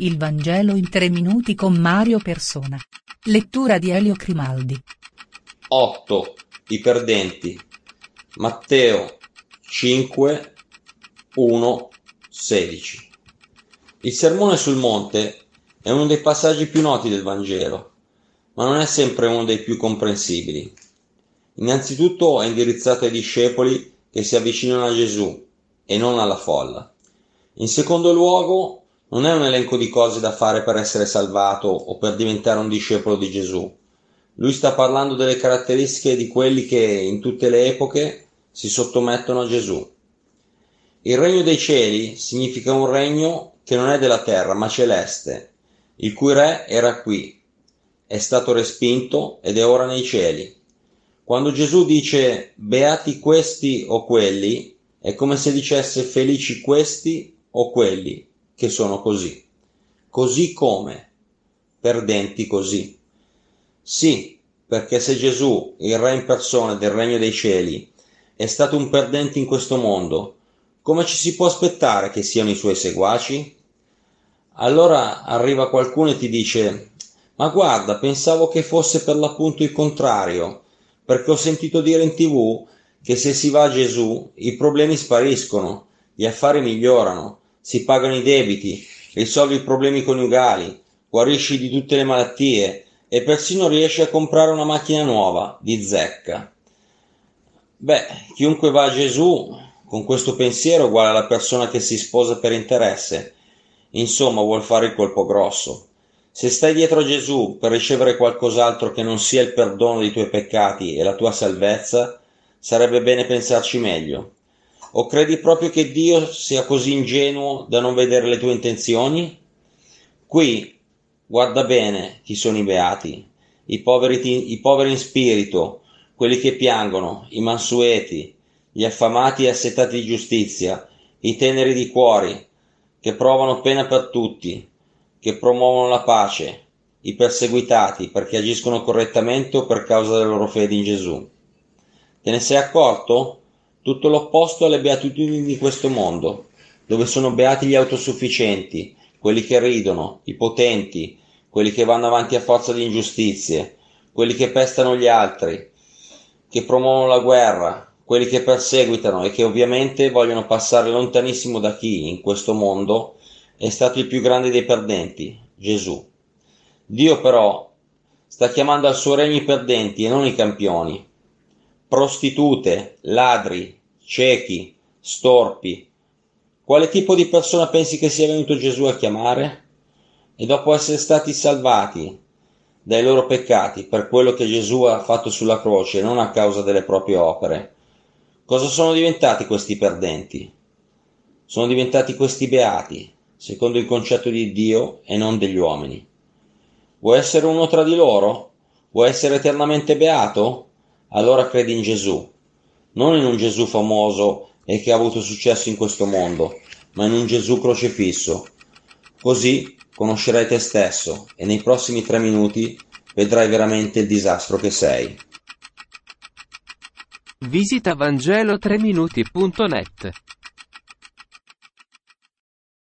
Il Vangelo in tre minuti con Mario Persona. Lettura di Elio Crimaldi. 8. I perdenti. Matteo 5, 1, 16. Il sermone sul monte è uno dei passaggi più noti del Vangelo, ma non è sempre uno dei più comprensibili. Innanzitutto è indirizzato ai discepoli che si avvicinano a Gesù e non alla folla. In secondo luogo, non è un elenco di cose da fare per essere salvato o per diventare un discepolo di Gesù. Lui sta parlando delle caratteristiche di quelli che in tutte le epoche si sottomettono a Gesù. Il regno dei cieli significa un regno che non è della terra, ma celeste, il cui re era qui, è stato respinto ed è ora nei cieli. Quando Gesù dice beati questi o quelli, è come se dicesse felici questi o quelli, che sono così. Così come? Perdenti così. Sì, perché se Gesù, il Re in persona del Regno dei Cieli, è stato un perdente in questo mondo, come ci si può aspettare che siano i suoi seguaci? Allora arriva qualcuno e ti dice ma guarda, pensavo che fosse per l'appunto il contrario, perché ho sentito dire in tv che se si va a Gesù i problemi spariscono, gli affari migliorano, si pagano i debiti, risolvi i problemi coniugali, guarisci di tutte le malattie e persino riesci a comprare una macchina nuova, di zecca. Beh, chiunque va a Gesù con questo pensiero uguale alla persona che si sposa per interesse, Insomma, vuol fare il colpo grosso. Se stai dietro a Gesù per ricevere qualcos'altro che non sia il perdono dei tuoi peccati e la tua salvezza, sarebbe bene pensarci meglio. O credi proprio che Dio sia così ingenuo da non vedere le tue intenzioni? Qui, guarda bene chi sono i beati, i poveri, i poveri in spirito, quelli che piangono, i mansueti, gli affamati e assetati di giustizia, i teneri di cuori, che provano pena per tutti, che promuovono la pace, i perseguitati perché agiscono correttamente o per causa della loro fede in Gesù. Te ne sei accorto? Tutto l'opposto alle beatitudini di questo mondo, dove sono beati gli autosufficienti, quelli che ridono, i potenti, quelli che vanno avanti a forza di ingiustizie, quelli che pestano gli altri, che promuovono la guerra, quelli che perseguitano e che ovviamente vogliono passare lontanissimo da chi, in questo mondo, è stato il più grande dei perdenti, Gesù. Dio però sta chiamando al suo regno i perdenti e non i campioni. Prostitute, ladri, ciechi, storpi. Quale tipo di persona pensi che sia venuto Gesù a chiamare? E dopo essere stati salvati dai loro peccati per quello che Gesù ha fatto sulla croce, non a causa delle proprie opere, Cosa sono diventati questi perdenti? Sono diventati questi beati, secondo il concetto di Dio e non degli uomini. Vuoi essere uno tra di loro? Vuoi essere eternamente beato? Allora credi in Gesù, non in un Gesù famoso e che ha avuto successo in questo mondo, ma in un Gesù crocefisso. Così conoscerai te stesso e nei prossimi tre minuti vedrai veramente il disastro che sei. Visita Vangelo3minuti.net